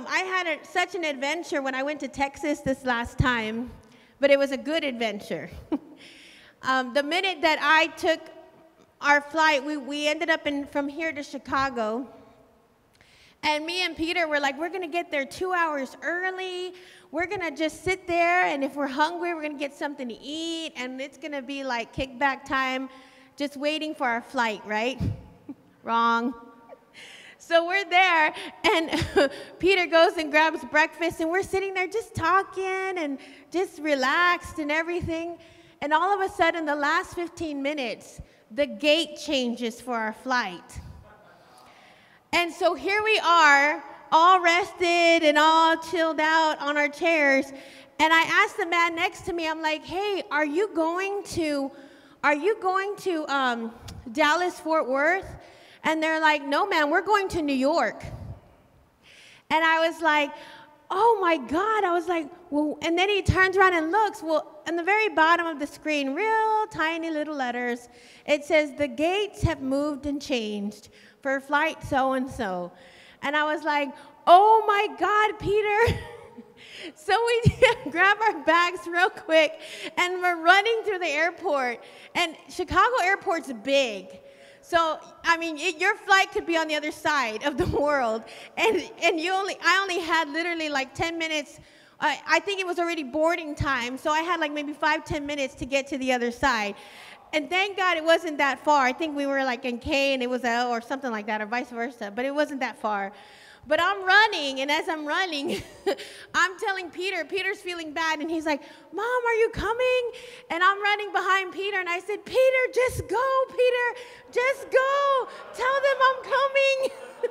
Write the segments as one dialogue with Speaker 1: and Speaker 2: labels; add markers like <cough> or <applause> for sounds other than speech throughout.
Speaker 1: um, I had a, such an adventure when I went to Texas this last time, but it was a good adventure. <laughs> um, the minute that I took our flight, we, we ended up in, from here to Chicago. And me and Peter were like, we're going to get there two hours early. We're going to just sit there, and if we're hungry, we're going to get something to eat, and it's going to be like kickback time, just waiting for our flight, right? <laughs> Wrong. So we're there, and <laughs> Peter goes and grabs breakfast, and we're sitting there just talking and just relaxed and everything. And all of a sudden, the last 15 minutes, the gate changes for our flight. And so here we are, all rested and all chilled out on our chairs. And I asked the man next to me, I'm like, hey, are you going to, are you going to um, Dallas, Fort Worth? And they're like, no, man, we're going to New York. And I was like, oh my God. I was like, well, and then he turns around and looks. Well, on the very bottom of the screen, real tiny little letters, it says, the gates have moved and changed for flight so and so. And I was like, oh my God, Peter. <laughs> so we <laughs> grab our bags real quick and we're running through the airport. And Chicago Airport's big. So, I mean, it, your flight could be on the other side of the <laughs> world. And, and you only, I only had literally like 10 minutes. I, I think it was already boarding time. So I had like maybe five, 10 minutes to get to the other side and thank God it wasn't that far. I think we were like in K and it was L or something like that, or vice versa, but it wasn't that far. But I'm running, and as I'm running, <laughs> I'm telling Peter, Peter's feeling bad, and he's like, Mom, are you coming? And I'm running behind Peter, and I said, Peter, just go, Peter, just go. Tell them I'm coming. <laughs>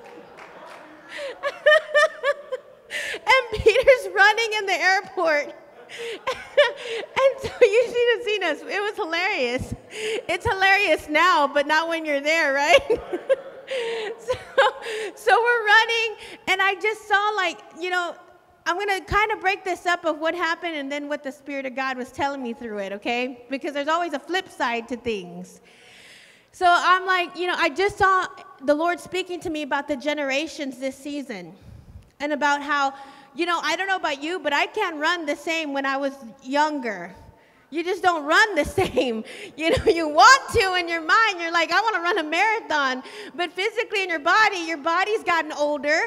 Speaker 1: and Peter's running in the airport. <laughs> and so you should have seen us. It was hilarious. It's hilarious now, but not when you're there, right? <laughs> so, so we're running, and I just saw, like, you know, I'm going to kind of break this up of what happened and then what the Spirit of God was telling me through it, okay? Because there's always a flip side to things. So I'm like, you know, I just saw the Lord speaking to me about the generations this season and about how you know, I don't know about you, but I can't run the same when I was younger. You just don't run the <laughs> same. You know, you want to in your mind. You're like, I want to run a marathon. But physically in your body, your body's gotten older.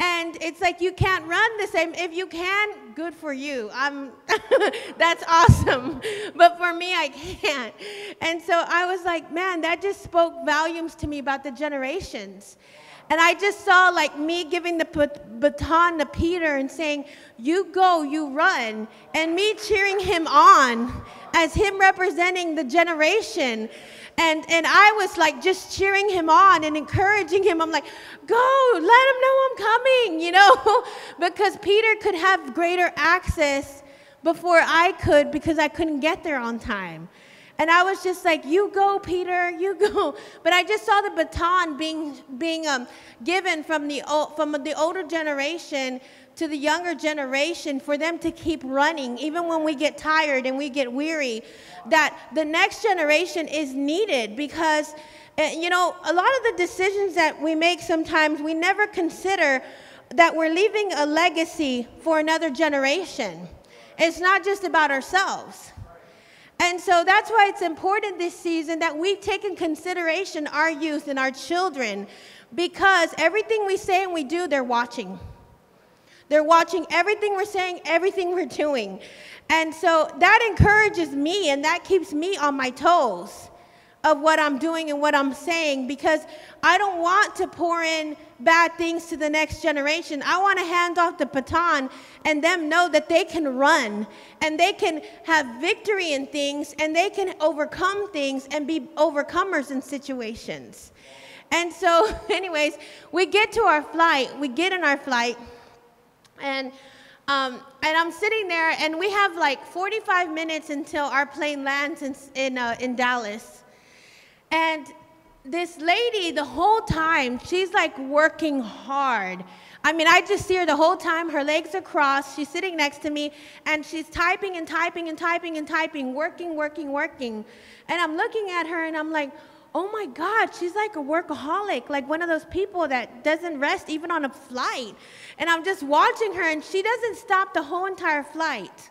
Speaker 1: And it's like you can't run the same. If you can, good for you. I'm <laughs> that's awesome. <laughs> But for me, I can't. And so I was like, man, that just spoke volumes to me about the generations. And I just saw like me giving the baton to Peter and saying, You go, you run. And me cheering him on as him representing the generation. And, and I was like just cheering him on and encouraging him. I'm like, Go, let him know I'm coming, <laughs> you know? because Peter could have greater access before I could because I couldn't get there on time. And I was just like, you go, Peter, you go. <laughs> But I just saw the baton being, being um, given from the, from the older generation to the younger generation for them to keep running, even when we get tired and we get weary, that the next generation is needed because, eh, you know, a lot of the decisions that we make sometimes, we never consider that we're leaving a legacy for another generation. It's not just about ourselves. And so that's why it's important this season that we take in consideration our youth and our children because everything we say and we do, they're watching. They're watching everything we're saying, everything we're doing. And so that encourages me and that keeps me on my toes of what I'm doing and what I'm saying because I don't want to pour in bad things to the next generation. I want to hand off the baton and them know that they can run and they can have victory in things and they can overcome things and be overcomers in situations. And so, <laughs> anyways, we get to our flight, we get in our flight, and um, and I'm sitting there, and we have like 45 minutes until our plane lands in in, uh, in Dallas. And this lady, the whole time, she's like working hard. I mean, I just see her the whole time. Her legs are crossed. She's sitting next to me, and she's typing and typing and typing and typing, working, working, working. And I'm looking at her, and I'm like, oh my God, she's like a workaholic, like one of those people that doesn't rest even on a flight. And I'm just watching her, and she doesn't stop the whole entire flight.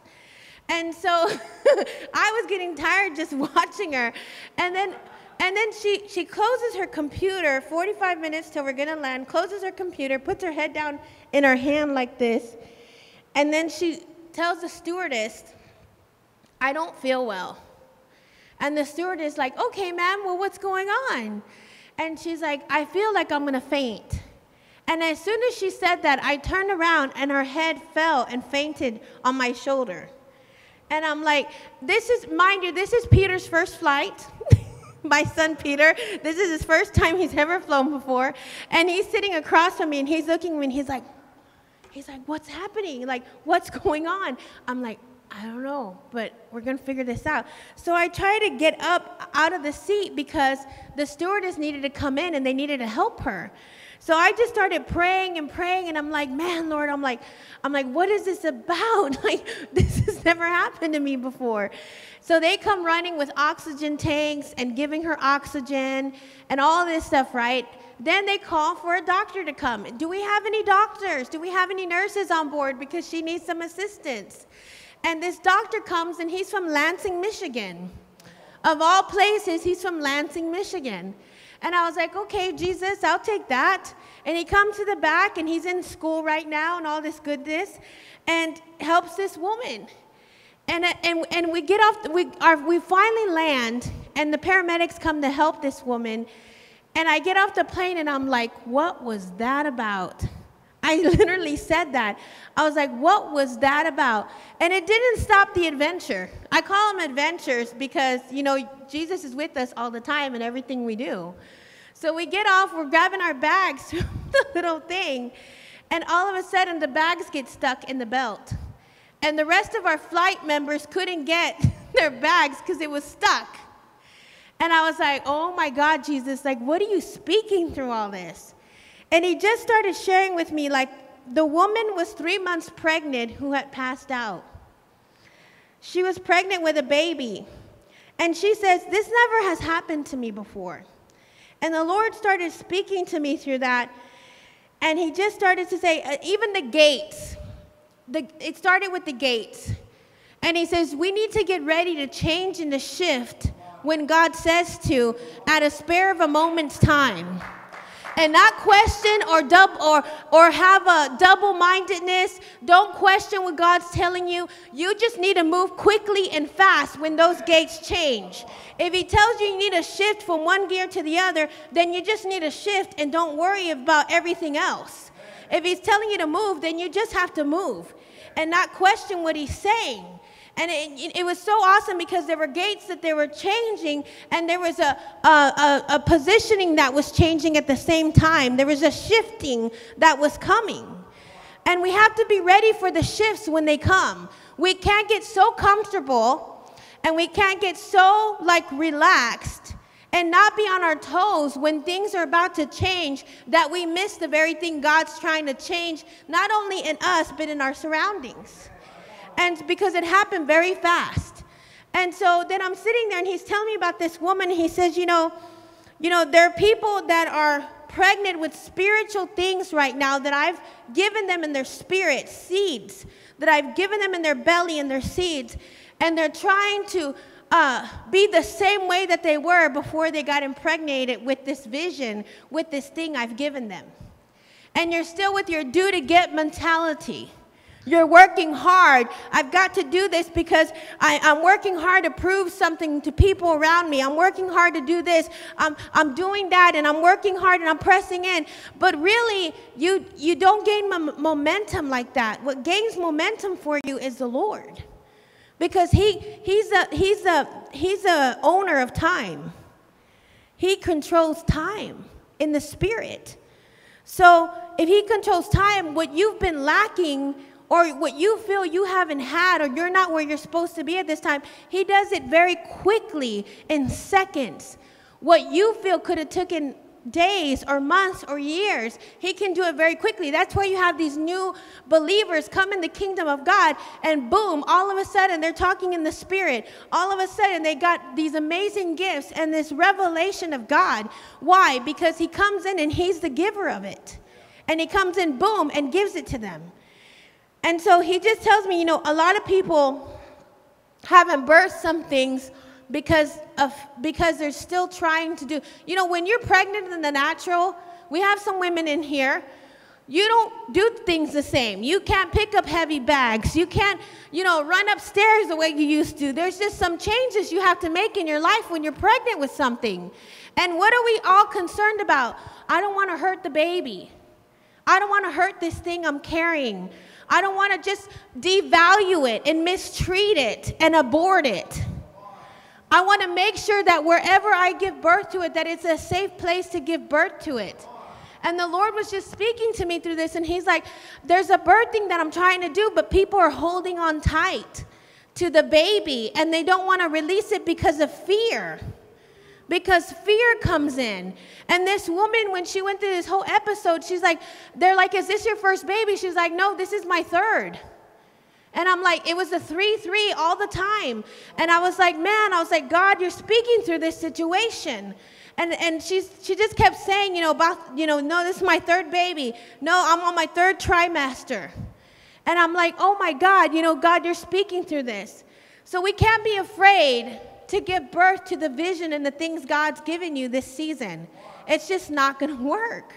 Speaker 1: And so <laughs> I was getting tired just <laughs> watching her. And then and then she, she closes her computer 45 minutes till we're gonna land, closes her computer, puts her head down in her hand like this, and then she tells the stewardess, I don't feel well. And the stewardess is like, okay, ma'am, well, what's going on? And she's like, I feel like I'm gonna faint. And as soon as she said that, I turned around and her head fell and fainted on my shoulder. And I'm like, this is, mind you, this is Peter's first flight. <laughs> <laughs> my son Peter. This is his first time he's ever flown before. And he's sitting across from me and he's looking at me and he's like, he's like, what's happening? Like, what's going on? I'm like, I don't know, but we're gonna figure this out. So I try to get up out of the seat because the stewardess needed to come in and they needed to help her. So I just started praying and praying, and I'm like, man, Lord, I'm like, I'm like, what is this about? <laughs> Like, this has never happened to me before. So they come running with oxygen tanks and giving her oxygen and all this stuff, right? Then they call for a doctor to come. Do we have any doctors? Do we have any nurses on board? Because she needs some assistance. And this doctor comes, and he's from Lansing, Michigan. Of all places, he's from Lansing, Michigan. And I was like, okay, Jesus, I'll take that. And he comes to the back and he's in school right now and all this goodness and helps this woman. And, uh, and, and we get off, we, we finally land and the paramedics come to help this woman. And I get off the plane and I'm like, what was that about? I <laughs> literally said that. I was like, what was that about? And it didn't stop the adventure. I call them adventures because, you know, Jesus is with us all the time in everything we do. So we get off, we're grabbing our bags <laughs> the little thing, and all of a sudden the bags get stuck in the belt. And the rest of our flight members couldn't get <laughs> their bags because it was stuck. And I was like, oh my God, Jesus, like, what are you speaking through all this? And he just started sharing with me, like, the woman was three months pregnant who had passed out. She was pregnant with a baby. And she says, This never has happened to me before. And the Lord started speaking to me through that. And He just started to say, uh, even the gates, the, it started with the gates. And He says, We need to get ready to change and to shift when God says to at a spare of a moment's time and not question or dub or or have a double-mindedness. Don't question what God's telling you. You just need to move quickly and fast when those gates change. If he tells you you need to shift from one gear to the other, then you just need to shift and don't worry about everything else. If he's telling you to move, then you just have to move and not question what he's saying. And it, it, was so awesome because there were gates that they were changing, and there was a, a, a, a positioning that was changing at the same time. There was a shifting that was coming. And we have to be ready for the shifts when they come. We can't get so comfortable and we can't get so like relaxed and not be on our toes when things are about to change that we miss the very thing God's trying to change, not only in us, but in our surroundings and because it happened very fast. And so then I'm sitting there and he's telling me about this woman. He says, you know, you know, there are people that are pregnant with spiritual things right now that I've given them in their spirit, seeds, that I've given them in their belly and their seeds. And they're trying to uh, be the same way that they were before they got impregnated with this vision, with this thing I've given them. And you're still with your do to get mentality. You're working hard. I've got to do this because I, am working hard to prove something to people around me. I'm working hard to do this. I'm, I'm doing that and I'm working hard and I'm pressing in. But really, you, you don't gain momentum like that. What gains momentum for you is the Lord. Because he, he's, a, he's, a, he's a owner of time. He controls time in the spirit. So if he controls time, what you've been lacking or what you feel you haven't had or you're not where you're supposed to be at this time, he does it very quickly in seconds. What you feel could have taken days or months or years. He can do it very quickly. That's why you have these new believers come in the kingdom of God, and boom, all of a sudden they're talking in the spirit. All of a sudden they got these amazing gifts and this revelation of God. Why? Because He comes in and He's the giver of it. And He comes in, boom, and gives it to them. And so He just tells me, you know, a lot of people haven't birthed some things because of because they're still trying to do you know when you're pregnant in the natural we have some women in here you don't do things the same. You can't pick up heavy bags. You can't you know run upstairs the way you used to. There's just some changes you have to make in your life when you're pregnant with something. And what are we all concerned about? I don't want to hurt the baby. I don't want to hurt this thing i'm carrying. I don't want to just devalue it and mistreat it and abort it I want to make sure that wherever I give birth to it, that it's a safe place to give birth to it. And the Lord was just speaking to me through this, and He's like, There's a birthing that I'm trying to do, but people are holding on tight to the baby, and they don't want to release it because of fear. Because fear comes in. And this woman, when she went through this whole episode, she's like, They're like, Is this your first baby? She's like, No, this is my third. And I'm like, it was a 3 3 all the time. And I was like, man, I was like, God, you're speaking through this situation. And, and she's, she just kept saying, you know, about, you know, no, this is my third baby. No, I'm on my third trimester. And I'm like, oh my God, you know, God, you're speaking through this. So we can't be afraid to give birth to the vision and the things God's given you this season. It's just not going <laughs> to work.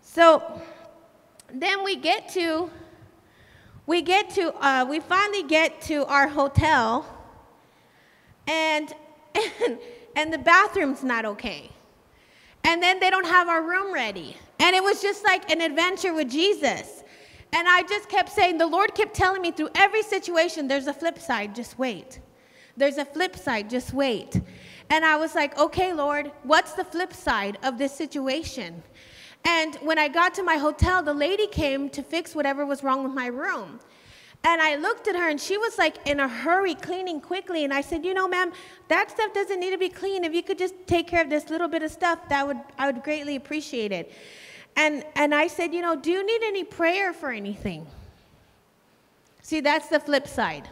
Speaker 1: So then we get to we get to, uh, we finally get to our hotel, and, and, and the bathroom's not okay. And then they don't have our room ready. And it was just like an adventure with Jesus. And I just kept saying, the Lord kept telling me through every situation, there's a flip side, just wait. There's a flip side, just wait. And I was like, okay, Lord, what's the flip side of this situation? And when I got to my hotel, the lady came to fix whatever was wrong with my room. And I looked at her and she was like in a hurry cleaning quickly. And I said, You know, ma'am, that stuff doesn't need to be clean. If you could just take care of this little bit of stuff, that would I would greatly appreciate it. And and I said, you know, do you need any prayer for anything? See, that's the flip side.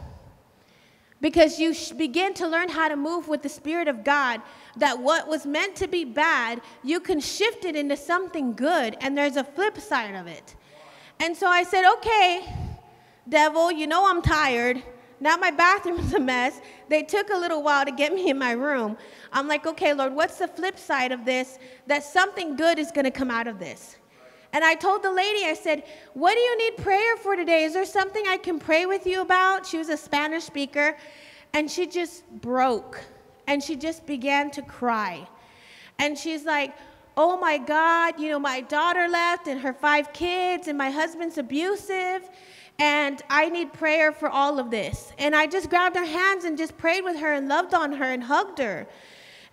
Speaker 1: Because you begin to learn how to move with the Spirit of God that what was meant to be bad, you can shift it into something good, and there's a flip side of it. And so I said, okay, devil, you know I'm tired. Now my bathroom is a mess. They took a little while to get me in my room. I'm like, okay, Lord, what's the flip side of this? That something good is going to come out of this. And I told the lady, I said, What do you need prayer for today? Is there something I can pray with you about? She was a Spanish speaker. And she just broke and she just began to cry. And she's like, Oh my God, you know, my daughter left and her five kids, and my husband's abusive, and I need prayer for all of this. And I just grabbed her hands and just prayed with her and loved on her and hugged her.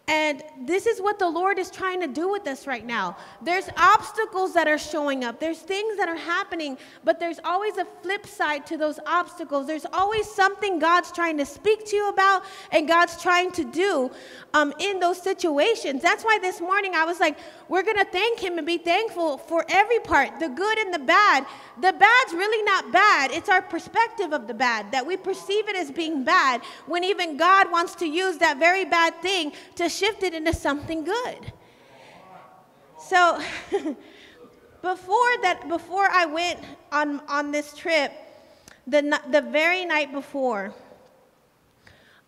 Speaker 1: And this is what the Lord is trying to do with us right now. There's obstacles that are showing up, there's things that are happening, but there's always a flip side to those obstacles. There's always something God's trying to speak to you about and God's trying to do um, in those situations. That's why this morning I was like, we're going to thank Him and be thankful for every part, the good and the bad. The bad's really not bad, it's our perspective of the bad, that we perceive it as being bad when even God wants to use that very bad thing to shift it into something good. So, <laughs> before that, before I went on, on this trip, the, the very night before,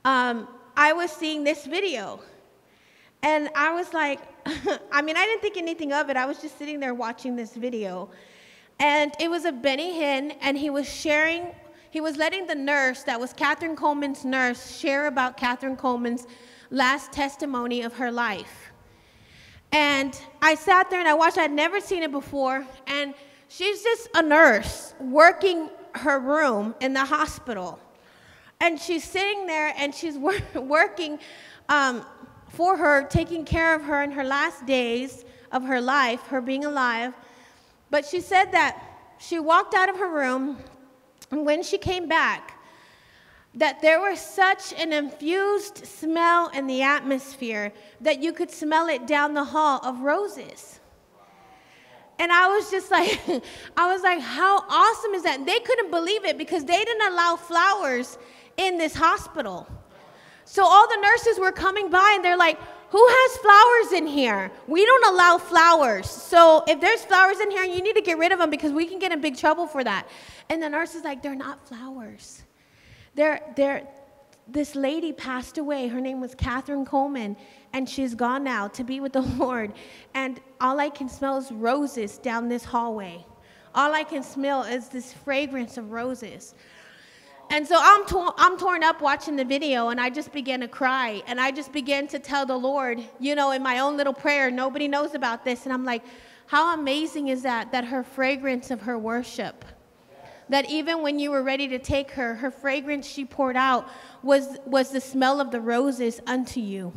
Speaker 1: um, I was seeing this video. And I was like, <laughs> I mean, I didn't think anything of it. I was just sitting there watching this video. And it was a Benny Hinn, and he was sharing, he was letting the nurse, that was Kathryn Kuhlman's nurse, share about Kathryn Kuhlman's last testimony of her life. And I sat there and I watched, I'd never seen it before. And she's just a nurse working her room in the hospital. And she's sitting there and she's wor- <laughs> working um, for her, taking care of her in her last days of her life, her being alive. But she said that she walked out of her room, and when she came back, that there was such an infused smell in the atmosphere that you could smell it down the hall of roses. And I was just like, <laughs> I was like, how awesome is that? They couldn't believe it because they didn't allow flowers in this hospital. So all the nurses were coming by and they're like, who has flowers in here? We don't allow flowers. So if there's flowers in here, you need to get rid of them because we can get in big trouble for that. And the nurse is like, they're not flowers. They're, they're, this lady passed away. Her name was Kathryn Kuhlman, and she's gone now to be with the <laughs> Lord. And all I can smell is roses down this hallway. All I can smell is this fragrance of roses. And so I'm, to- I'm torn up watching the video, and I just began to cry. And I just began to tell the Lord, you know, in my own little prayer, nobody knows about this. And I'm like, how amazing is that, that her fragrance of her worship, that even when you were ready to take her, her fragrance she poured out was, was the smell of the roses unto you.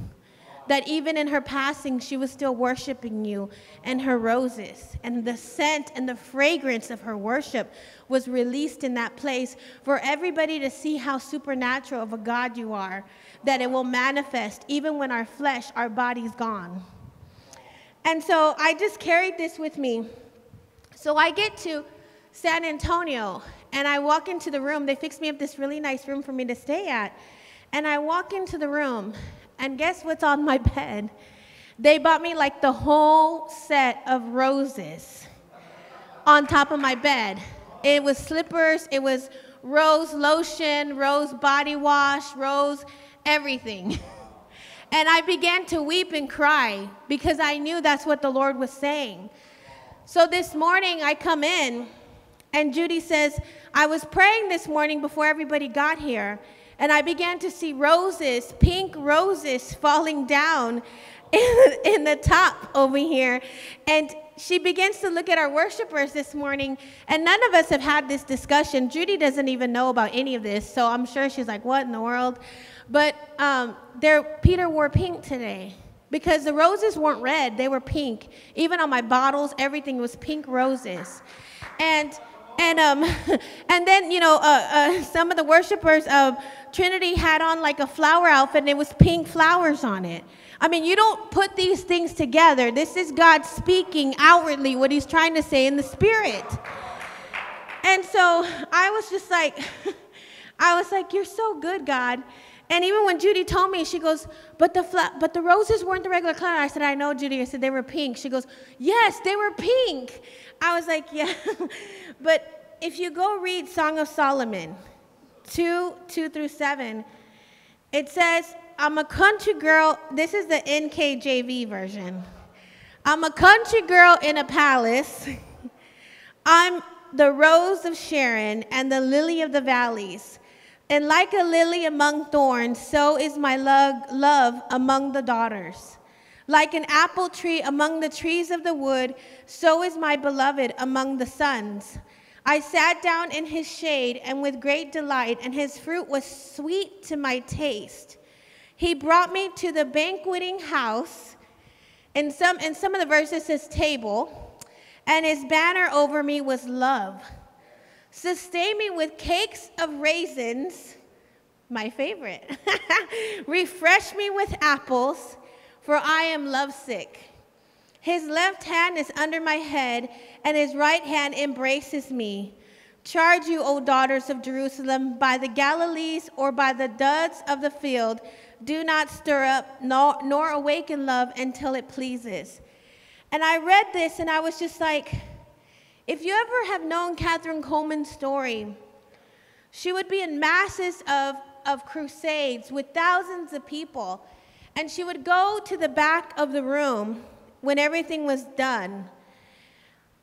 Speaker 1: That even in her passing, she was still worshiping you and her roses. And the scent and the fragrance of her worship was released in that place for everybody to see how supernatural of a God you are, that it will manifest even when our flesh, our body's gone. And so I just carried this with me. So I get to San Antonio, and I walk into the room. They fixed me up this really nice room for me to stay at. And I walk into the room, and guess what's on my <laughs> bed? They bought me like the whole set of roses on top of my bed. It was slippers, it was rose lotion, rose body wash, rose everything. <laughs> and I began to weep and cry because I knew that's what the Lord was saying. So this morning I come in and Judy says, I was praying this morning before everybody got here, and I began to see roses, pink roses falling down <laughs> in, in the top over here. And she begins to look at our worshipers this morning, and none of us have had this discussion. Judy doesn't even know about any of this, so I'm sure she's like, What in the world? But um, Peter wore pink today because the roses weren't red, they were pink. Even on my bottles, everything was pink roses. And and um, <laughs> and then you know, uh, uh, some of the worshipers of Trinity had on like a flower outfit, and it was pink flowers on it. I mean, you don't put these things together. This is God speaking outwardly what He's trying to say in the spirit. And so I was just like, <laughs> I was like, "You're so good, God." And even when Judy told me, she goes, "But the but the roses weren't the regular color." I said, "I know, Judy." I said they were pink. She goes, "Yes, they were pink." I was like, "Yeah." <laughs> but if you go read Song of Solomon, 2 2 through 7, it says, I'm a country girl. This is the NKJV version. I'm a country girl in a palace. <laughs> I'm the rose of Sharon and the lily of the valleys. And like a lily among thorns, so is my love, love among the daughters. Like an apple tree among the trees of the wood, so is my beloved among the sons. I sat down in his shade and with great delight, and his fruit was sweet to my taste. He brought me to the banqueting house. and some, in some of the verses says table, and his banner over me was love. Sustain me with cakes of raisins, my favorite. <laughs> Refresh me with apples, for I am lovesick. His left hand is under my head, and his right hand embraces me. Charge you, O daughters of Jerusalem, by the Galilees or by the duds of the field, do not stir up nor, nor awaken love until it pleases. And I read this and I was just like, if you ever have known Kathryn Kuhlman's story, she would be in masses of, of crusades with thousands of people. And she would go to the back of the room when everything was done.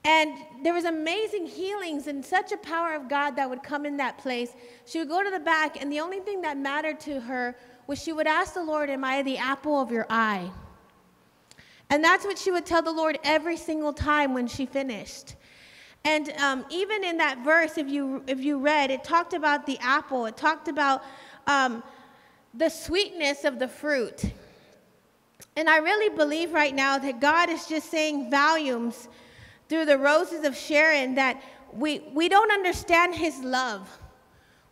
Speaker 1: And there was amazing healings and such a power of God that would come in that place. She would go to the back, and the only thing that mattered to her was she would ask the Lord, Am I the apple of your eye? And that's what she would tell the Lord every single time when she finished. And um, even in that verse, if you, if you read, it talked about the apple, it talked about um, the sweetness of the fruit. And I really believe right now that God is just saying volumes through the roses of Sharon that we, we don't understand his love.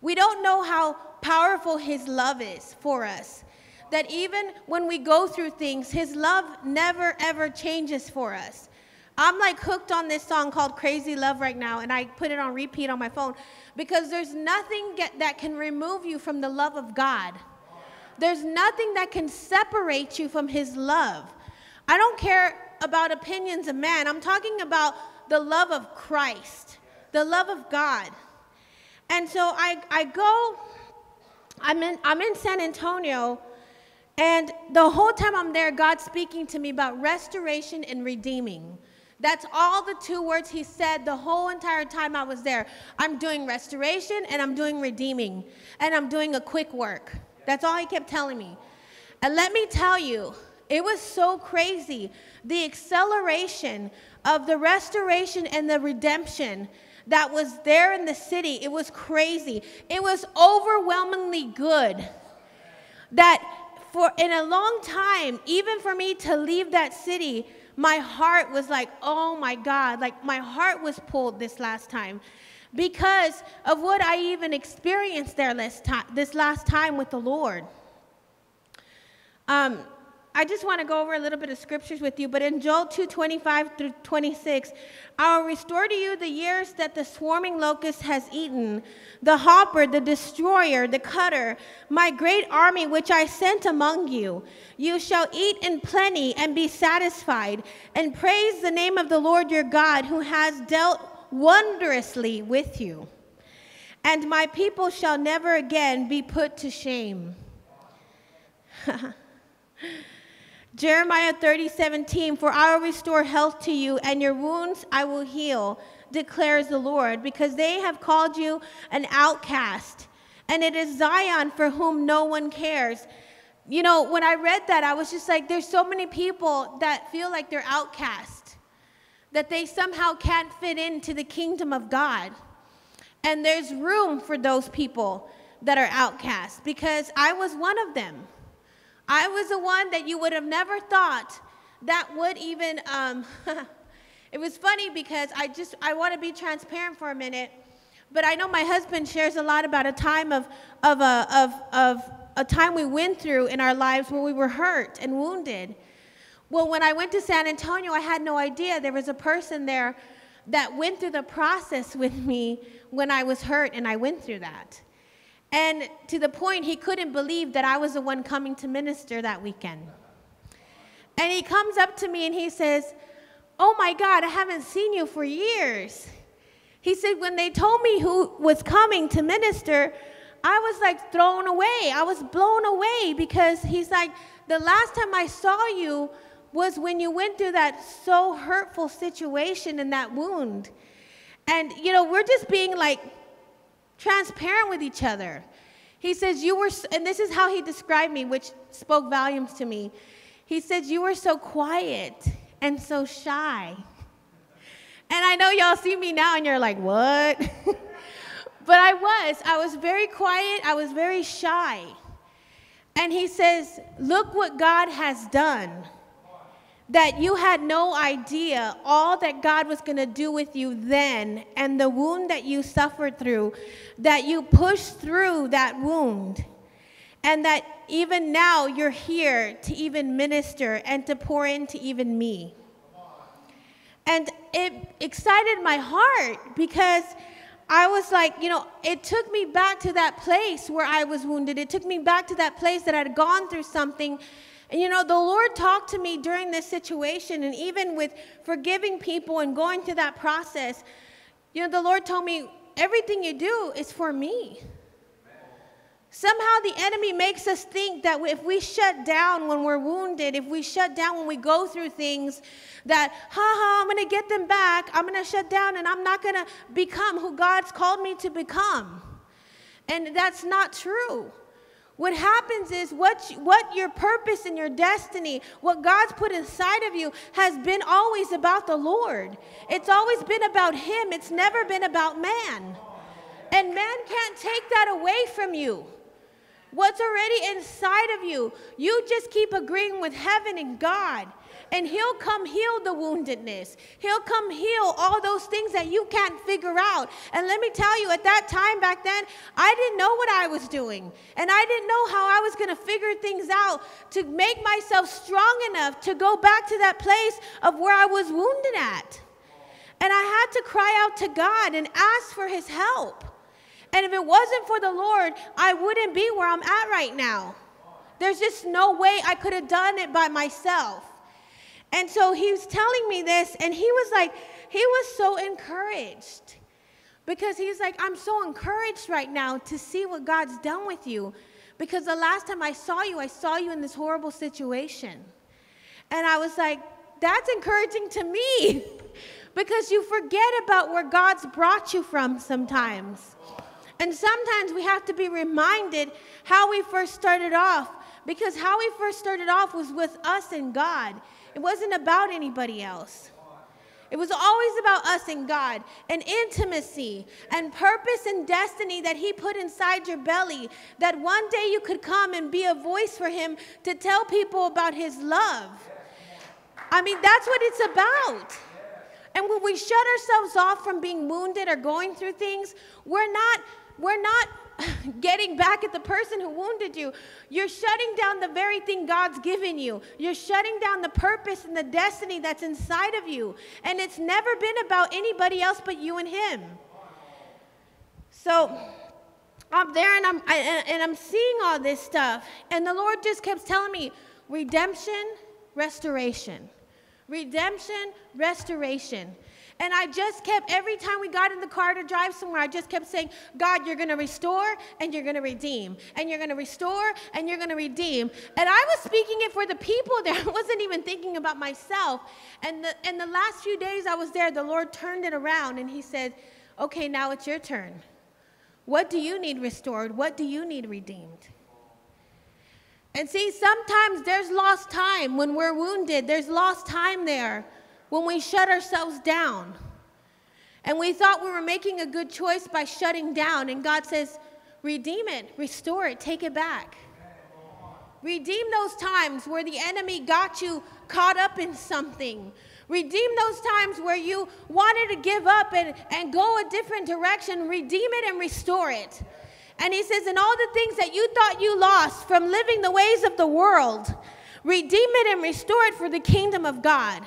Speaker 1: We don't know how powerful His love is for us. That even when we go through things, His love never ever changes for us. I'm like hooked on this song called Crazy Love right now, and I put it on repeat on my phone because there's nothing get, that can remove you from the love of God. There's nothing that can separate you from His love. I don't care about opinions of man, I'm talking about the love of Christ, the love of God. And so I, I go, I'm in, I'm in San Antonio, and the whole time I'm there, God's speaking to me about restoration and redeeming. That's all the two words he said the whole entire time I was there. I'm doing restoration and I'm doing redeeming, and I'm doing a quick work. That's all he kept telling me. And let me tell you, it was so crazy. The acceleration of the restoration and the redemption that was there in the city, it was crazy. It was overwhelmingly good. That for in a long time, even for me to leave that city, my heart was like, oh my God, like my heart was pulled this last time because of what I even experienced there this last time with the Lord. Um, I just want to go over a little bit of scriptures with you, but in Joel 2 25 through 26, I will restore to you the years that the swarming locust has eaten, the hopper, the destroyer, the cutter, my great army which I sent among you. You shall eat in plenty and be satisfied, and praise the name of the Lord your God, who has dealt wondrously with you. And my people shall never again be put to shame. <laughs> Jeremiah 30, 17, for I will restore health to you, and your wounds I will heal, declares the Lord, because they have called you an outcast, and it is Zion for whom no one cares. You know, when I read that, I was just like, there's so many people that feel like they're outcast, that they somehow can't fit into the kingdom of God. And there's room for those people that are outcast, because I was one of them. I was the one that you would have never thought that would even, um, <laughs> it was funny because I just, I want to be transparent for a minute, but I know my husband shares a lot about a time of, of, a, of, of a time we went through in our lives where we were hurt and wounded. Well, when I went to San Antonio, I had no idea there was a person there that went through the process <laughs> with me when I was hurt, and I went through that. And to the point he couldn't believe that I was the one coming to minister that weekend. And he comes up to me and he says, Oh my God, I haven't seen you for years. He said, When they told me who was coming to minister, I was like thrown away. I was blown away because he's like, The last time I saw you was when you went through that so hurtful situation and that wound. And, you know, we're just being like, transparent with each other. He says, You were, and this is how he described me, which spoke volumes to me. He says, You were so quiet and so shy. And I know y'all see me now and you're like, What? <laughs> but I was. I was very quiet, I was very shy. And he says, Look what God has done that you had no idea all that God was going to do with you then and the wound that you suffered through, that you pushed through that wound, and that even now you're here to even minister and to pour into even me. And it excited my heart because I was like, you know, it took me back to that place where I was wounded. It took me back to that place that I'd gone through something and you know, the Lord talked to me during this situation, and even with forgiving people and going through that process, you know, the Lord told me, everything you do is for me. Somehow the enemy makes us think that if we shut down when we're wounded, if we shut down when we go through things, that, ha ha, I'm going to get them back. I'm going to shut down and I'm not going to become who God's called me to become. And that's not true. What happens is what, what your purpose and your destiny, what God's put inside of you, has been always about the Lord. It's always been about Him, it's never been about man. And man can't take that away from you. What's already inside of you, you just keep agreeing with heaven and God. And He'll come heal the woundedness. He'll come heal all those things that you can't figure out. And let me tell you, at that time back then, I didn't know what I was doing. And I didn't know how I was going to figure things out to make myself strong enough to go back to that place of where I was wounded at. And I had to cry out to God and ask for His help. And if it wasn't for the Lord, I wouldn't be where I'm at right now. There's just no way I could have done it by myself. And so he was telling me this, and he was like, he was so encouraged because he's like, I'm so encouraged right now to see what God's done with you. Because the last time I saw you, I saw you in this horrible situation. And I was like, that's encouraging to me <laughs> because you forget about where God's brought you from sometimes. And sometimes we have to be reminded how we first started off because how we first started off was with us and God. It wasn't about anybody else. It was always about us and God and intimacy and purpose and destiny that He put inside your belly. That one day you could come and be a voice for Him to tell people about His love. I mean, that's what it's about. And when we shut ourselves off from being wounded or going through things, we're not, we're not <laughs> getting back at the person who wounded you. You're shutting down the very thing God's given you. You're shutting down the purpose and the destiny that's inside of you. And it's never been about anybody else but you and Him. So I'm there and I'm, I, and I'm seeing all this stuff. And the Lord just kept telling me redemption, restoration. Redemption, restoration. And I just kept, every time we got in the car to drive somewhere, I just kept saying, God, you're going to restore and you're going to redeem. And you're going to restore and you're going to redeem. And I was speaking it for the people there. <laughs> I wasn't even thinking about myself. And the, and the last few days I was there, the Lord turned it around and He said, Okay, now it's your turn. What do you need restored? What do you need redeemed? And see, sometimes there's lost time when we're wounded, there's lost time there when we shut ourselves down. And we thought we were making a good choice by shutting down. And God says, redeem it, restore it, take it back. Redeem those times where the enemy got you caught up in something. Redeem those times where you wanted to give up and, and go a different direction. Redeem it and restore it. And he says, and all the things that you thought you lost from living the ways of the world, redeem it and restore it for the kingdom of God.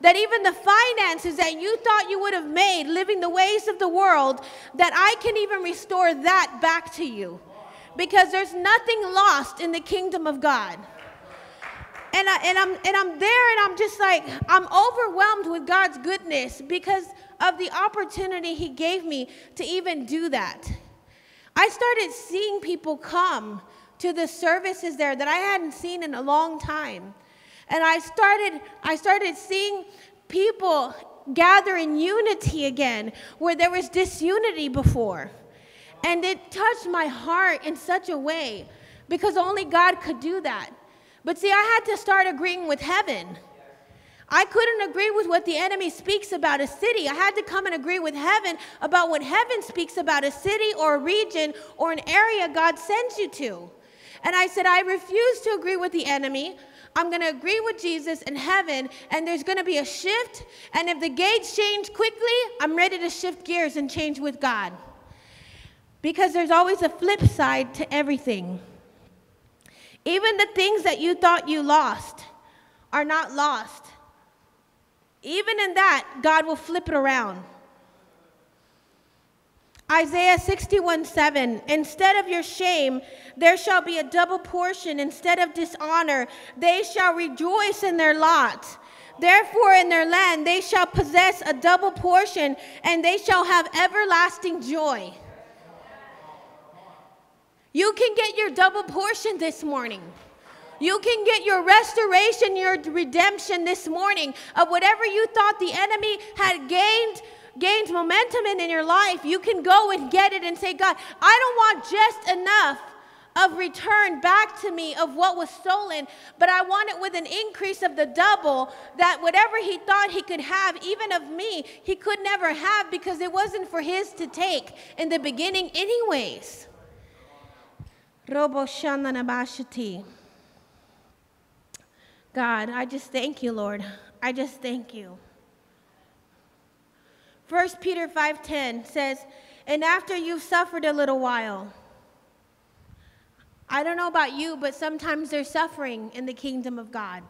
Speaker 1: That even the finances that you thought you would have made living the ways of the world, that I can even restore that back to you. Because there's nothing lost in the kingdom of God. And, I, and, I'm, and I'm there and I'm just like, I'm overwhelmed with God's goodness because of the opportunity He gave me to even do that. I started seeing people come to the services there that I hadn't seen in a long time. And I started, I started seeing people gather in unity again where there was disunity before. And it touched my heart in such a way because only God could do that. But see, I had to start agreeing with heaven. I couldn't agree with what the enemy speaks about a city. I had to come and agree with heaven about what heaven speaks about a city or a region or an area God sends you to. And I said, I refuse to agree with the enemy. I'm going to agree with Jesus in heaven, and there's going to be a shift. And if the gates change quickly, I'm ready to shift gears and change with God. Because there's always a flip side to everything. Even the things that you thought you lost are not lost. Even in that, God will flip it around. Isaiah 61 7 Instead of your shame, there shall be a double portion. Instead of dishonor, they shall rejoice in their lot. Therefore, in their land, they shall possess a double portion, and they shall have everlasting joy. You can get your double portion this morning. You can get your restoration, your redemption this morning of whatever you thought the enemy had gained gains momentum in, your life, you can go and get it and say, God, I don't want just enough of return back to me of what was stolen, but I want it with an increase of the double that whatever he thought he could have, even of me, he could never have because it wasn't for his to take in the beginning, anyways. Robo God, I just thank you, Lord. I just thank you. 1 Peter 5:10 says, "And after you've suffered a little while, I don't know about you, but sometimes there's suffering in the kingdom of God.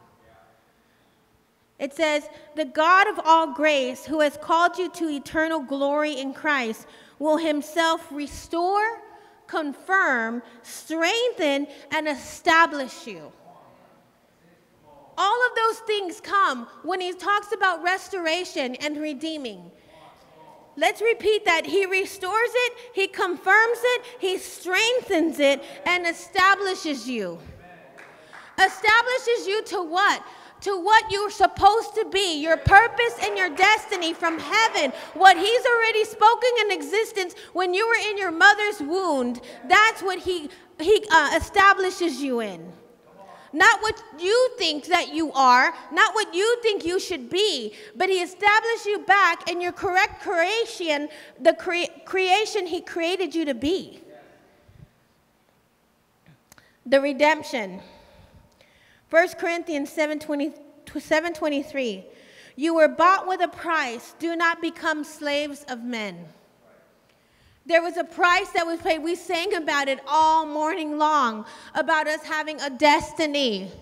Speaker 1: It says, The God of all grace, who has called you to eternal glory in Christ, will himself restore, confirm, strengthen, and establish you. All of those things come when he talks about restoration and redeeming. Let's repeat that. He restores it, He confirms it, He strengthens it, and establishes you. Establishes you to what? To what you're supposed to be, your purpose and your destiny from heaven, what He's already spoken in existence when you were in your mother's wound. That's what He, he uh, establishes you in. Not what you think that you are, not what you think you should be, but He established you back in your correct creation, the cre- creation He created you to be. The redemption. 1 Corinthians 7, 20, 7 23. You were bought with a price. Do not become slaves of men. There was a price that was paid. We sang about it all morning long about us having a destiny,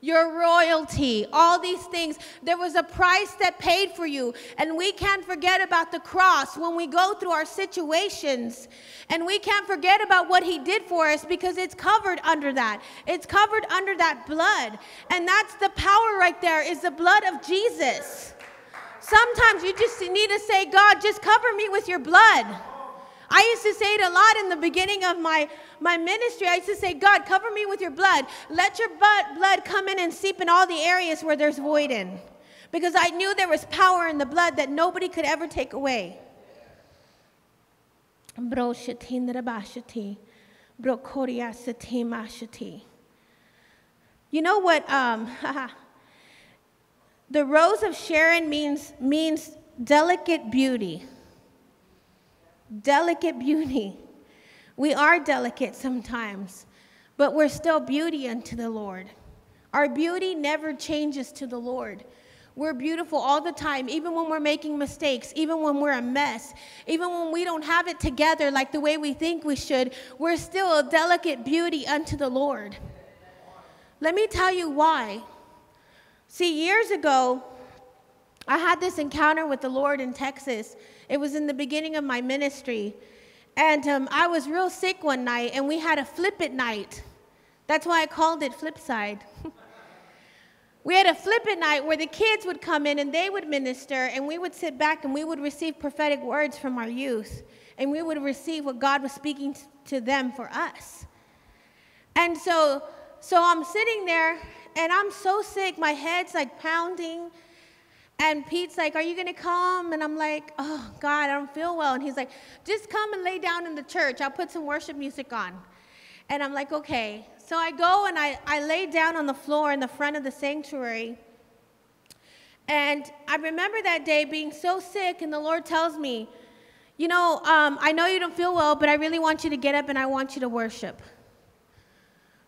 Speaker 1: your royalty, all these things. There was a price that paid for you. And we can't forget about the cross when we go through our situations. And we can't forget about what he did for us because it's covered under that. It's covered under that blood. And that's the power right there is the blood of Jesus. Sometimes you just need to say, God, just cover me with your blood. I used to say it a lot in the beginning of my, my ministry. I used to say, God, cover me with your blood. Let your blood come in and seep in all the areas where there's void in. Because I knew there was power in the blood that nobody could ever take away. You know what? Um, <laughs> the rose of Sharon means, means delicate beauty delicate beauty. We are delicate sometimes, but we're still beauty unto the Lord. Our beauty never changes to the Lord. We're beautiful all the time, even when we're making mistakes, even when we're a mess, even when we don't have it together like the way we think we should. We're still a delicate beauty unto the Lord. Let me tell you why. See, years ago, I had this encounter with the Lord in Texas it was in the beginning of my ministry. And um, I was real sick one night, and we had a flip it night. That's why I called it flip side. <laughs> we had a flip it night where the kids would come in and they would minister, and we would sit back and we would receive prophetic words from our youth. And we would receive what God was speaking to them for us. And so, so I'm sitting there, and I'm so sick. My head's like pounding. And Pete's like, Are you going to come? And I'm like, Oh, God, I don't feel well. And he's like, Just come and lay down in the church. I'll put some worship music on. And I'm like, Okay. So I go and I, I lay down on the floor in the front of the sanctuary. And I remember that day being so sick, and the Lord tells me, You know, um, I know you don't feel well, but I really want you to get up and I want you to worship.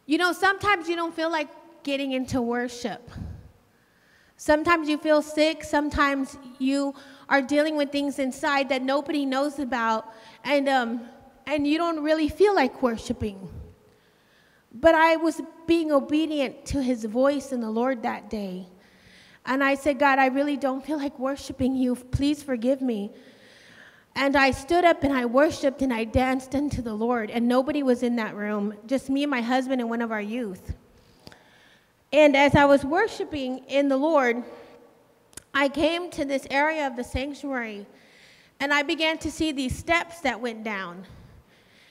Speaker 1: You know, sometimes you don't feel like getting into worship. Sometimes you feel sick, sometimes you are dealing with things inside that nobody knows about, and, um, and you don't really feel like worshiping. But I was being obedient to his voice in the Lord that day. And I said, God, I really don't feel like worshiping you. Please forgive me. And I stood up and I worshiped and I danced unto the Lord, and nobody was in that room, just me and my husband and one of our youth. And as I was worshiping in the Lord, I came to this area of the sanctuary and I began to see these steps that went down.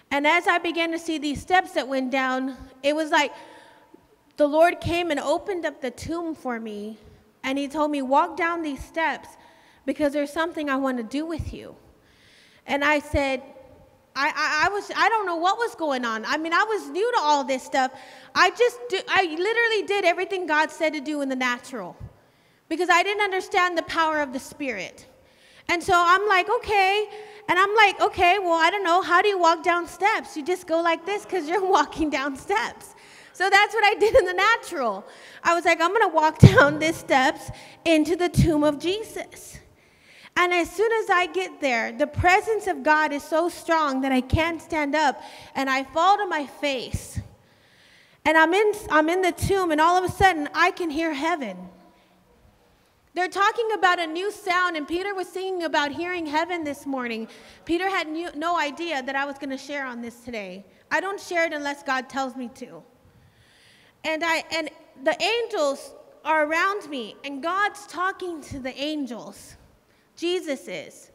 Speaker 1: And as I began to see these steps that went down, it was like the Lord came and opened up the tomb for me and He told me, Walk down these steps because there's something I want to do with you. And I said, I, I, I, was I don't know what was going on. I mean, I was new to all this stuff. I just do, I literally did everything God said to do in the natural because I didn't understand the power of the spirit. And so I'm like, okay. And I'm like, okay, well, I don't know. How do you walk down steps? You just go like this because you're <laughs> walking down steps. So that's what I did in the natural. I was like, I'm going to walk <laughs> down these steps into the tomb of Jesus. And as soon as I get there, the presence of God is so strong that I can't stand up and I fall to my face. And I'm in, I'm in the tomb, and all of a sudden, I can hear heaven. They're talking about a new sound, and Peter was singing about hearing heaven this morning. Peter had new, no idea that I was going to share on this today. I don't share it unless God tells me to. And, I, and the angels are around me, and God's talking to the angels. Jesus is.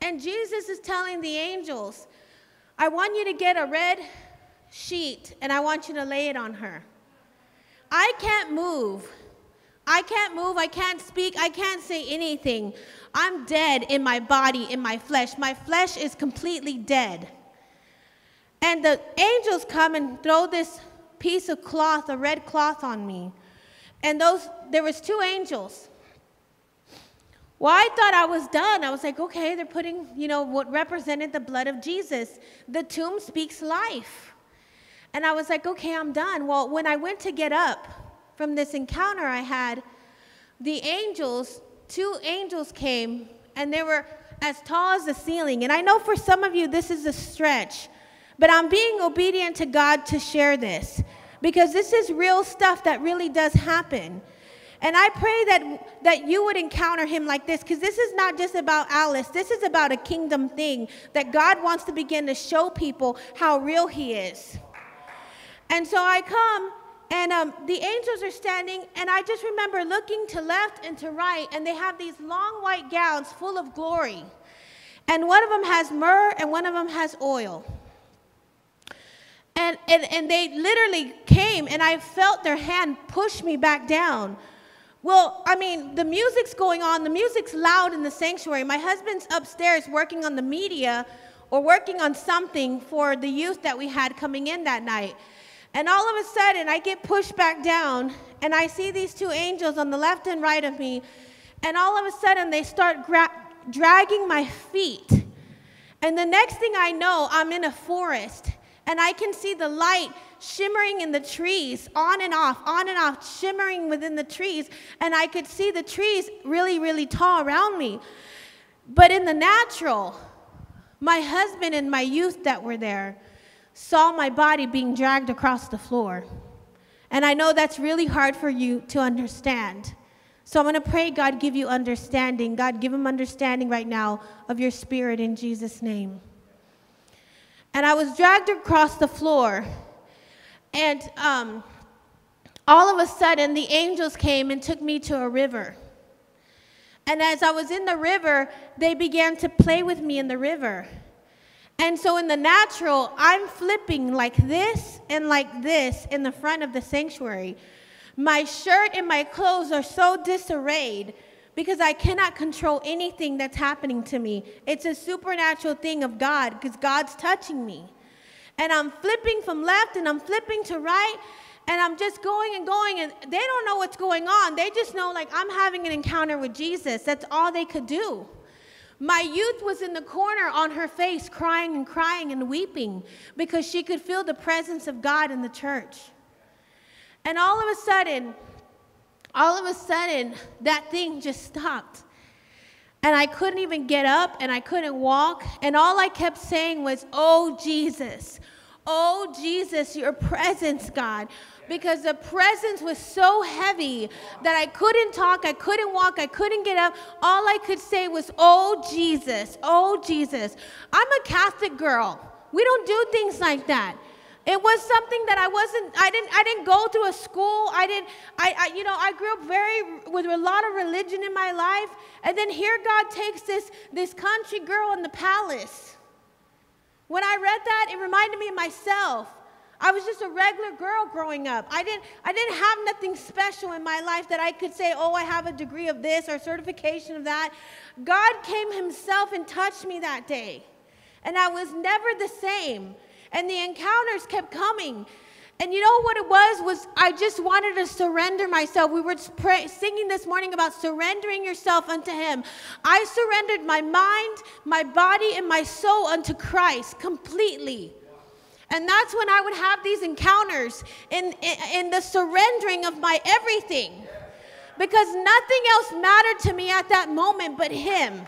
Speaker 1: And Jesus is telling the angels, I want you to get a red sheet and I want you to lay it on her. I can't move. I can't move. I can't speak. I can't say anything. I'm dead in my body, in my flesh. My flesh is completely dead. And the angels come and throw this piece of cloth, a red cloth on me. And those there was two angels. Well, I thought I was done. I was like, okay, they're putting, you know, what represented the blood of Jesus. The tomb speaks life. And I was like, okay, I'm done. Well, when I went to get up from this encounter I had, the angels, two angels came, and they were as tall as the ceiling. And I know for some of you this is a stretch, but I'm being obedient to God to share this because this is real stuff that really does happen. And I pray that, that you would encounter him like this because this is not just about Alice. This is about a kingdom thing that God wants to begin to show people how real he is. And so I come and um, the angels are standing, and I just remember looking to left and to right, and they have these long white gowns full of glory. And one of them has myrrh, and one of them has oil. And, and, and they literally came, and I felt their hand push me back down. Well, I mean, the music's going on, the music's loud in the sanctuary. My husband's upstairs working on the media or working on something for the youth that we had coming in that night. And all of a sudden, I get pushed back down, and I see these two angels on the left and right of me. And all of a sudden, they start dragging my feet. And the next thing I know, I'm in a forest, and I can see the light shimmering in the trees, on and off, on and off, shimmering within the trees. And I could see the trees really, really tall around me. But in the natural, my husband and my youth that were there saw my body being dragged across the floor. And I know that's really hard for you to understand. So I'm going to pray God give you understanding. God, give him understanding right now of your spirit in Jesus' name. And I was dragged across the floor. And um, all of a sudden, the angels came and took me to a river. And as I was in the river, they began to play with me in the river. And so, in the natural, I'm flipping like this and like this in the front of the sanctuary. My shirt and my clothes are so disarrayed because I cannot control anything that's happening to me. It's a supernatural thing of God because God's touching me and I'm flipping from left and I'm flipping to right and I'm just going and going and they don't know what's going on. They just know like I'm having an encounter with Jesus. That's all they could do. My youth was in the corner on her face crying and crying and weeping because she could feel the presence of God in the church. And all of a sudden, all of a sudden, that thing just stopped. And I couldn't even get up and I couldn't walk. And all I kept saying was, Oh, Jesus. Oh, Jesus, your presence, God. Because the presence was so heavy that I couldn't talk, I couldn't walk, I couldn't get up. All I could say was, Oh, Jesus, oh, Jesus. I'm a Catholic girl. We don't do things like that. It was something that I wasn't, I didn't, I didn't go to a school. I didn't, I, I, you know, I grew up very, with a lot of religion in my life. And then here God takes this, this country girl in the palace. When I read that, it reminded me of myself. I was just a regular girl growing up. I didn't, I didn't have nothing special in my life that I could say, oh, I have a degree of this or certification of that. God came Himself and touched me that day. And I was never the same. And the encounters kept coming. And you know what it was? Was I just wanted to surrender myself. We were pray, singing this morning about surrendering yourself unto Him. I surrendered my mind, my body, and my soul unto Christ completely. And that's when I would have these encounters in, in, in, the surrendering of my everything. Because nothing else mattered to me at that moment but Him.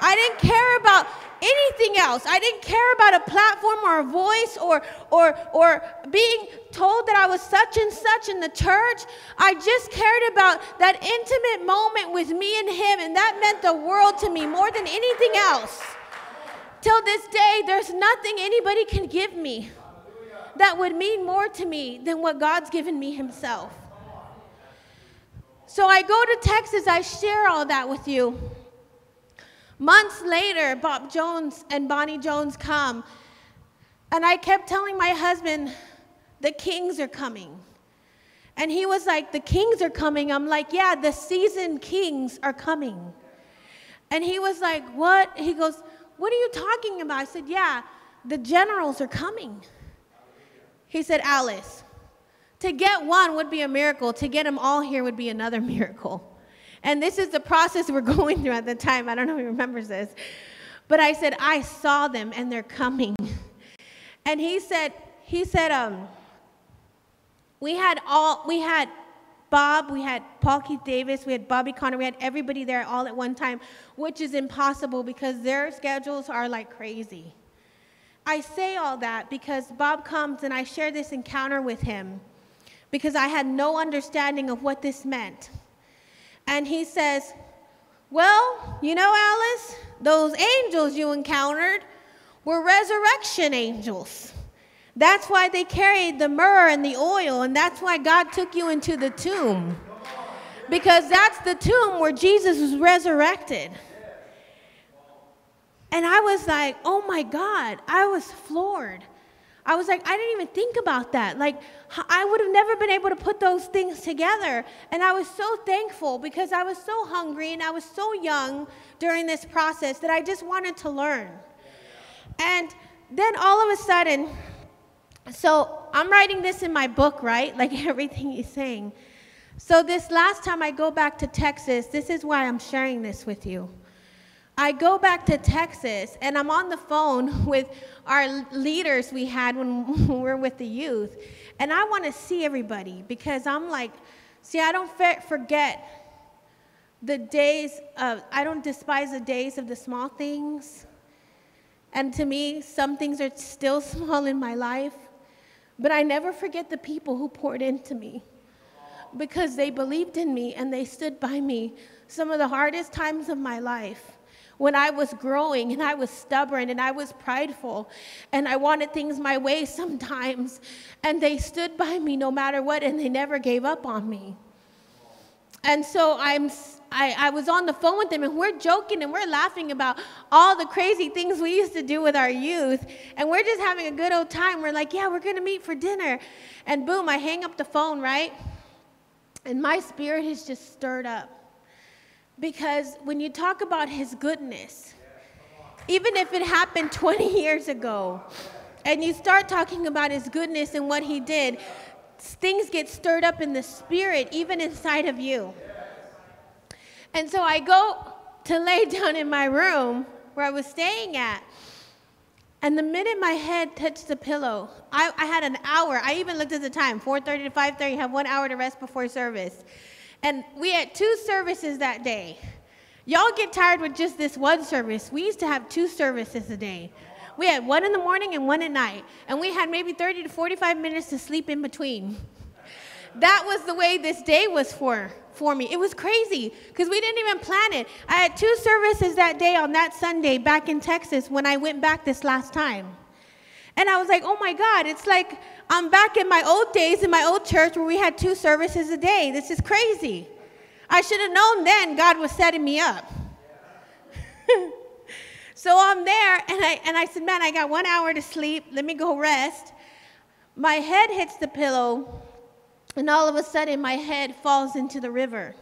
Speaker 1: I didn't care about anything else. I didn't care about a platform or a voice or, or, or being told that I was such and such in the church. I just cared about that intimate moment with me and Him, and that meant the world to me more than anything else. Till this day, there's nothing anybody can give me that would mean more to me than what God's given me Himself. So I go to Texas, I share all that with you. Months later, Bob Jones and Bonnie Jones come, and I kept telling my husband, the kings are coming. And he was like, The kings are coming. I'm like, Yeah, the seasoned kings are coming. And he was like, What? He goes, what are you talking about? I said, Yeah, the generals are coming. He said, Alice, to get one would be a miracle. To get them all here would be another <laughs> miracle. And this is the process we're <laughs> going through at the time. I don't know who remembers this. But I said, I saw them and they're coming. <laughs> And he said, he said, um, we had all, we had Bob, we had Paul Keith Davis, we had Bobby Conner, we had everybody there all at one time, which is impossible because their schedules are like crazy. I say all that because Bob comes and I share this encounter with him because I had no understanding of what this meant. And he says, Well, you know, Alice, those angels you encountered were resurrection angels. That's why they carried the myrrh and the oil, and that's why God took you into the tomb. Because that's the tomb where Jesus was resurrected. And I was like, oh my God, I was floored. I was like, I didn't even think about that. Like, I would have never been able to put those things together. And I was so thankful because I was so hungry and I was so young during this process that I just wanted to learn. And then all of a sudden, so I'm writing this in my book, right? <laughs> Like everything he's saying. So this last time I go back to Texas, this is why I'm sharing this with you. I go back to Texas and I'm on the phone <laughs> with our leaders we had when <laughs> we were with the youth. And I want to see everybody because I'm like, see, I don't forget the days of, I don't despise the days of the small things. And to me, some things are still <laughs> small in my life. But I never forget the people who poured into me because they believed in me and they stood by me some of the hardest times of my life when I was growing and I was stubborn and I was prideful and I wanted things my way <laughs> sometimes. And they stood by me no matter what and they never gave up on me. And so I'm, I, I was on the phone with them and we're joking and we're laughing about all the crazy things we used to do with our youth. And we're just having a good old time. We're like, yeah, we're going to meet for dinner. And boom, I hang up the phone, right? And my spirit is just stirred up. Because when you talk about his goodness, even if it happened <laughs> 20 years ago, and you start talking about his goodness and what he did, things get stirred up in the spirit, even inside of you. And so I go to lay <laughs> down in my room where I was staying at. And the minute my head touched the pillow, I, I had an hour. I even looked at the time, 4.30 to 5.30, have one hour to rest before service. And we had two services that day. Y'all get tired with just this one service. We used to have two services a day. We had one in the morning and one at night. And we had maybe 30 to 45 minutes to sleep in between. That was the way this day was for, for me. It was crazy because we didn't even plan it. I had two services that day on that Sunday back in Texas when I went back this last time. And I was like, oh my God, it's like I'm back in my old days in my old church where we had two services a day. This is crazy. I should have known then God was setting me up. <laughs> So I'm there, and I, and I said, Man, I got one hour to sleep. Let me go rest. My head hits the pillow, and all of a sudden, my head falls into the river.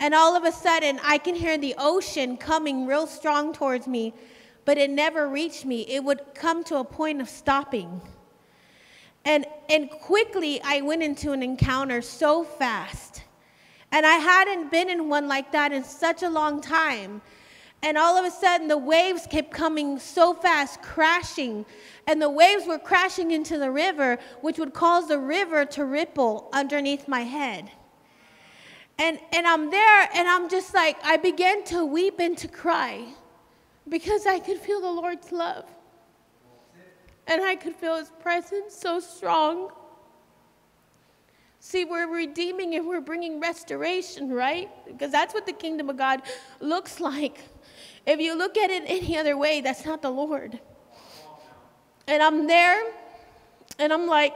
Speaker 1: And all of a sudden, I can hear the ocean coming real strong towards me, but it never reached me. It would come to a point of stopping. And, and quickly, I went into an encounter so fast. And I hadn't been in one like that in such a long time. And all of a sudden, the waves kept coming so fast, crashing. And the waves were crashing into the river, which would cause the river to ripple underneath my head. And, and I'm there, and I'm just like, I began to weep and to cry because I could feel the Lord's love. And I could feel His presence so strong. See, we're redeeming and we're bringing restoration, right? Because that's what the kingdom of God looks like. If you look at it any other way, that's not the Lord. And I'm there, and I'm like,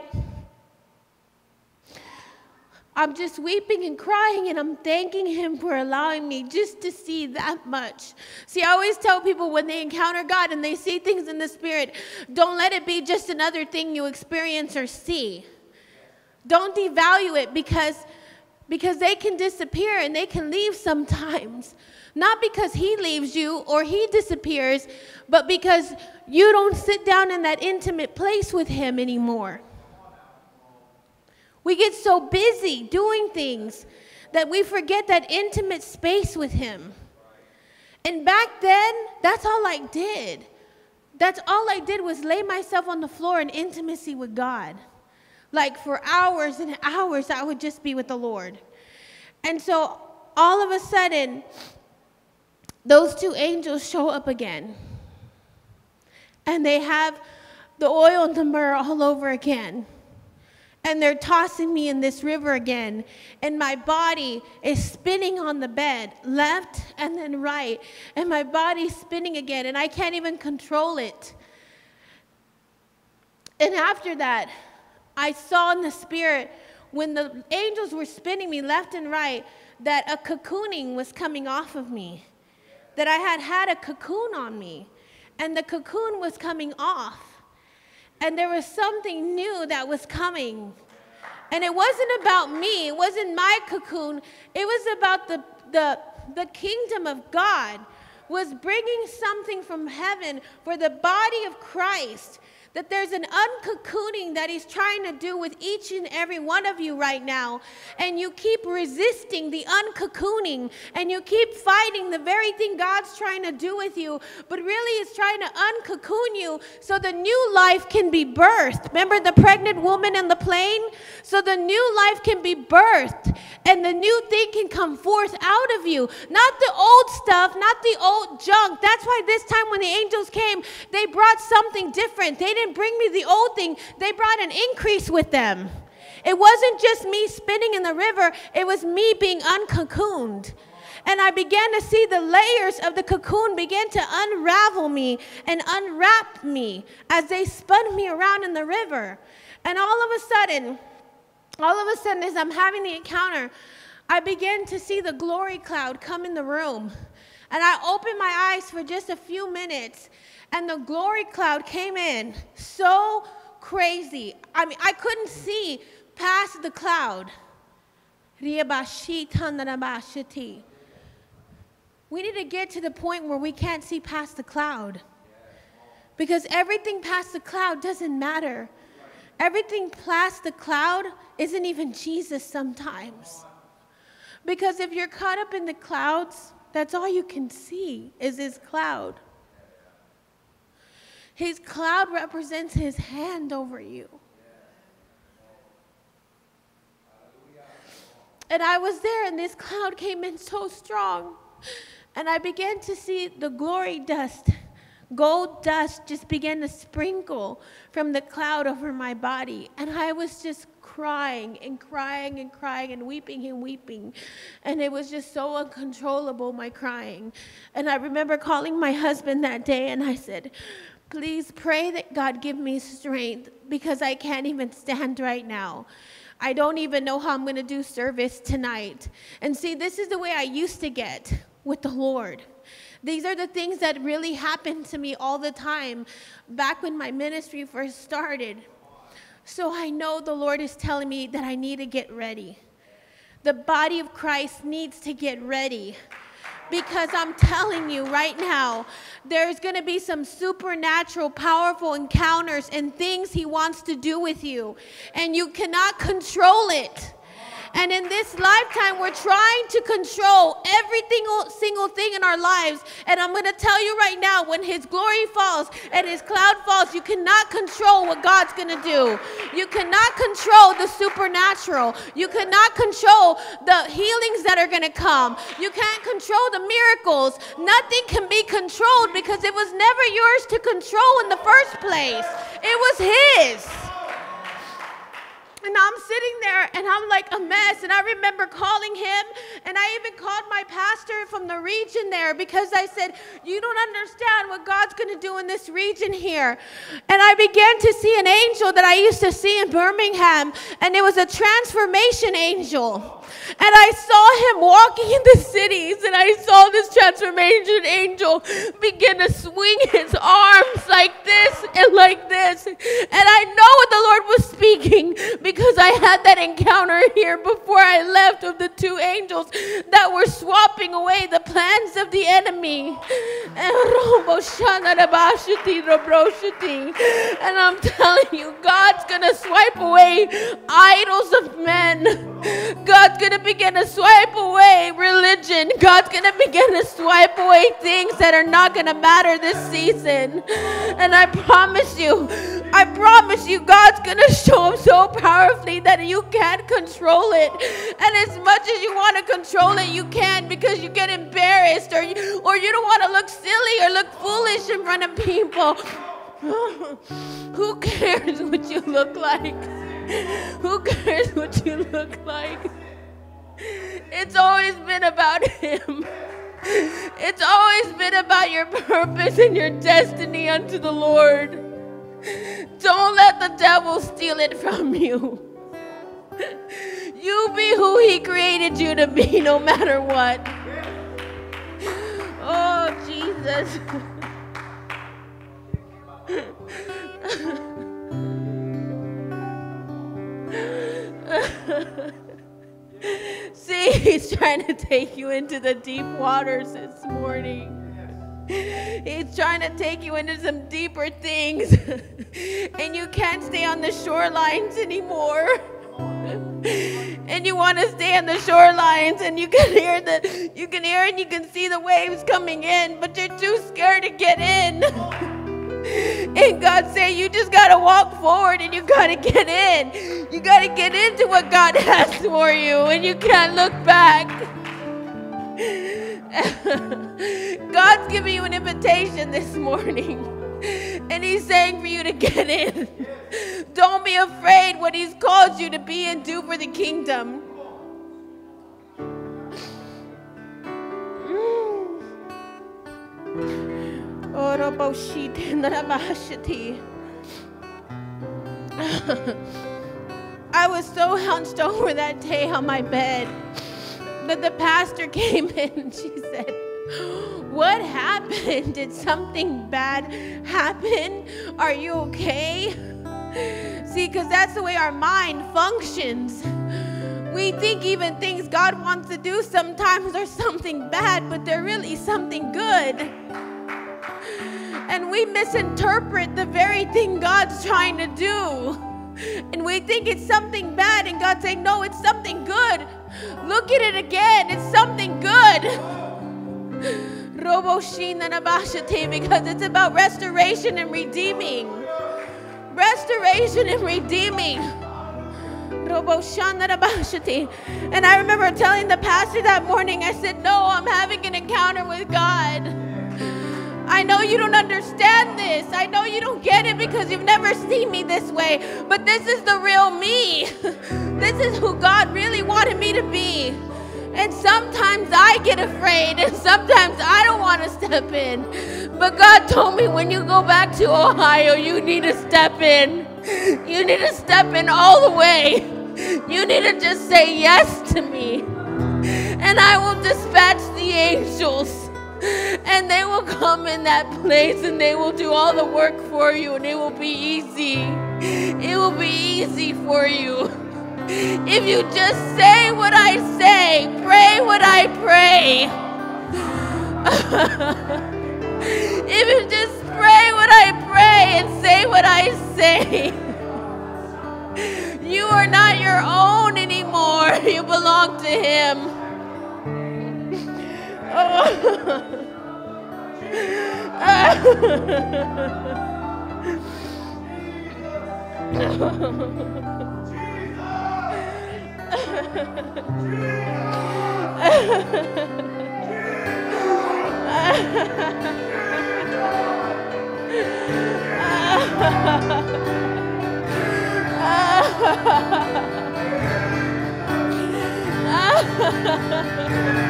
Speaker 1: I'm just weeping and crying, and I'm thanking Him for allowing me just to see that much. See, I always tell people when they encounter God and they see things in the Spirit, don't let it be just another thing you experience or see. Don't devalue it because, because they can disappear and they can leave sometimes. Not because he leaves you or he disappears, but because you don't sit down in that intimate place with him anymore. We get so busy doing things that we forget that intimate space with him. And back then, that's all I did. That's all I did was lay myself on the floor in intimacy with God. Like for hours and hours, I would just be with the Lord. And so all of a sudden, those two angels show up again. And they have the oil and the myrrh all over again. And they're tossing me in this river again. And my body is spinning on the bed, left and then right. And my body's spinning again, and I can't even control it. And after that, I saw in the spirit when the angels were spinning me left and right that a cocooning was coming off of me that I had had a cocoon on me, and the cocoon was coming off. And there was something new that was coming. And it wasn't about me, it wasn't my cocoon, it was about the, the, the kingdom of God was bringing something from heaven for the body of Christ that there's an uncocooning that he's trying to do with each and every one of you right now. And you keep resisting the uncocooning and you keep fighting the very thing God's trying to do with you, but really is trying to uncocoon you so the new life can be birthed. Remember the pregnant woman in the plane? So the new life can be birthed and the new thing can come forth out of you. Not the old stuff, not the old junk. That's why this time when the angels came, they brought something different. They didn't bring me the old thing, they brought an increase with them. It wasn't just me spinning in the river, it was me being uncocooned. And I began to see the layers of the cocoon begin to unravel me and unwrap me as they spun me around in the river. And all of a sudden, all of a sudden, as I'm having the encounter, I begin to see the glory cloud come in the room. And I opened my eyes for just a few minutes, and the glory cloud came in so crazy. I mean, I couldn't see past the cloud. We need to get to the point where we can't see past the cloud. Because everything past the cloud doesn't matter. Everything past the cloud isn't even Jesus sometimes. Because if you're caught up in the clouds, that's all you can see is his cloud. His cloud represents his hand over you. And I was there, and this cloud came in so strong. And I began to see the glory dust, gold dust, just began to sprinkle from the cloud over my body. And I was just crying and crying and crying and weeping and weeping. And it was just so uncontrollable, my crying. And I remember calling my husband that day, and I said, Please pray that God give me strength because I can't even stand right now. I don't even know how I'm going to do service tonight. And see, this is the way I used to get with the Lord. These are the things that really happened to me all the time back when my ministry first started. So I know the Lord is telling me that I need to get ready. The body of Christ needs to get ready because I'm telling you right now, there's going to be some supernatural, powerful encounters and things He wants to do with you, and you cannot control it. And in this lifetime, we're trying to control every single, thing in our lives. And I'm going to tell you right now when His glory falls and His cloud falls, you cannot control what God's going to do. You cannot control the supernatural. You cannot control the healings that are going to come. You can't control the miracles. Nothing can be controlled because it was never yours to control in the first place, it was His. And I'm sitting there and I'm like a mess. And I remember calling him, and I even called my pastor from the region there because I said, You don't understand what God's going to do in this region here. And I began to see an angel that I used to see in Birmingham, and it was a transformation angel. And I saw him walking in the cities, and I saw this transformation angel begin to swing his arms like this and like this. And I know what the Lord was speaking because I had that encounter here before I left of the two angels that were swapping away the plans of the enemy. And I'm telling you, God's gonna swipe away idols of men. God's gonna begin to swipe away religion. God's going to begin to swipe away things that are not going to matter this season. And I promise you, I promise you, God's going to show up so powerfully that you can't control it. And as much as you want to control it, you can't because you get embarrassed or you, or you don't want to look silly or look foolish in front of people. <laughs> Who cares what you look like? <laughs> Who cares what you look like? It's always been about Him. It's always been about your purpose and your destiny unto the Lord. Don't let the devil steal it from you. You be who He created you to be, no matter what. Oh, Jesus. <laughs> <laughs> See, he's trying to take you into the deep waters this morning. He's trying to take you into some deeper things. <laughs> and you can't stay on the shorelines anymore. <laughs> and you want to stay on the shorelines and you can hear the you can hear and you can see the waves coming in, but you're too scared to get in. And God said, You just got to walk forward and you got to get in. You got to get into what God has for you, and you can't look back. <laughs> God's giving you an invitation this morning, and He's saying for you to get in. Don't be afraid what He's called you to be and do for the kingdom. I was so hunched over that day on my bed that the pastor came <laughs> in and she said, What happened? Did something bad happen? Are you okay? See, because that's the way our mind functions. We think even things God wants to do sometimes are something bad, but they're really something good and we misinterpret the very thing God's trying to do. And we think it's something bad, and God's saying, No, it's something good. Look at it again, it's something good. Because it's about restoration and redeeming. Restoration and redeeming. And I remember telling the pastor that morning, I said, No, I'm having an encounter with God. I know you don't understand this. I know you don't get it because you've never seen me this way. But this is the real me. <laughs> this is who God really wanted me to be. And sometimes I get afraid, and sometimes I don't want to step in. But God told me when you go back to Ohio, you need to step in. You need to step in all the way. You need to just say yes to me. And I will dispatch the angels <laughs> and they will come in that place and they will do all the work for you and it will be easy. It will be easy for you. <laughs> If you just say what I say, pray what I pray. <laughs> if you just pray what I pray and say what I say. You are not your own anymore. You belong to Him. Ha ha ha!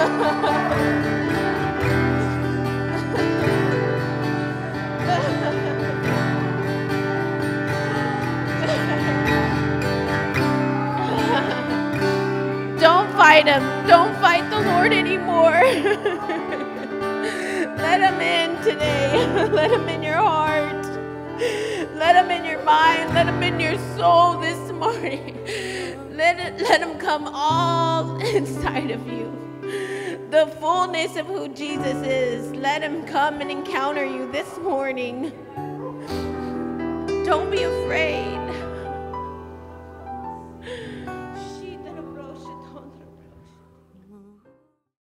Speaker 1: <laughs> Don't fight him. Don't fight the Lord anymore. <laughs> Let him in today. <laughs> Let him in your heart. Let him in your mind. Let him in your soul this morning. Let, it, let him come all inside of you. The fullness of who Jesus is. Let him come and encounter you this morning. Don't be afraid.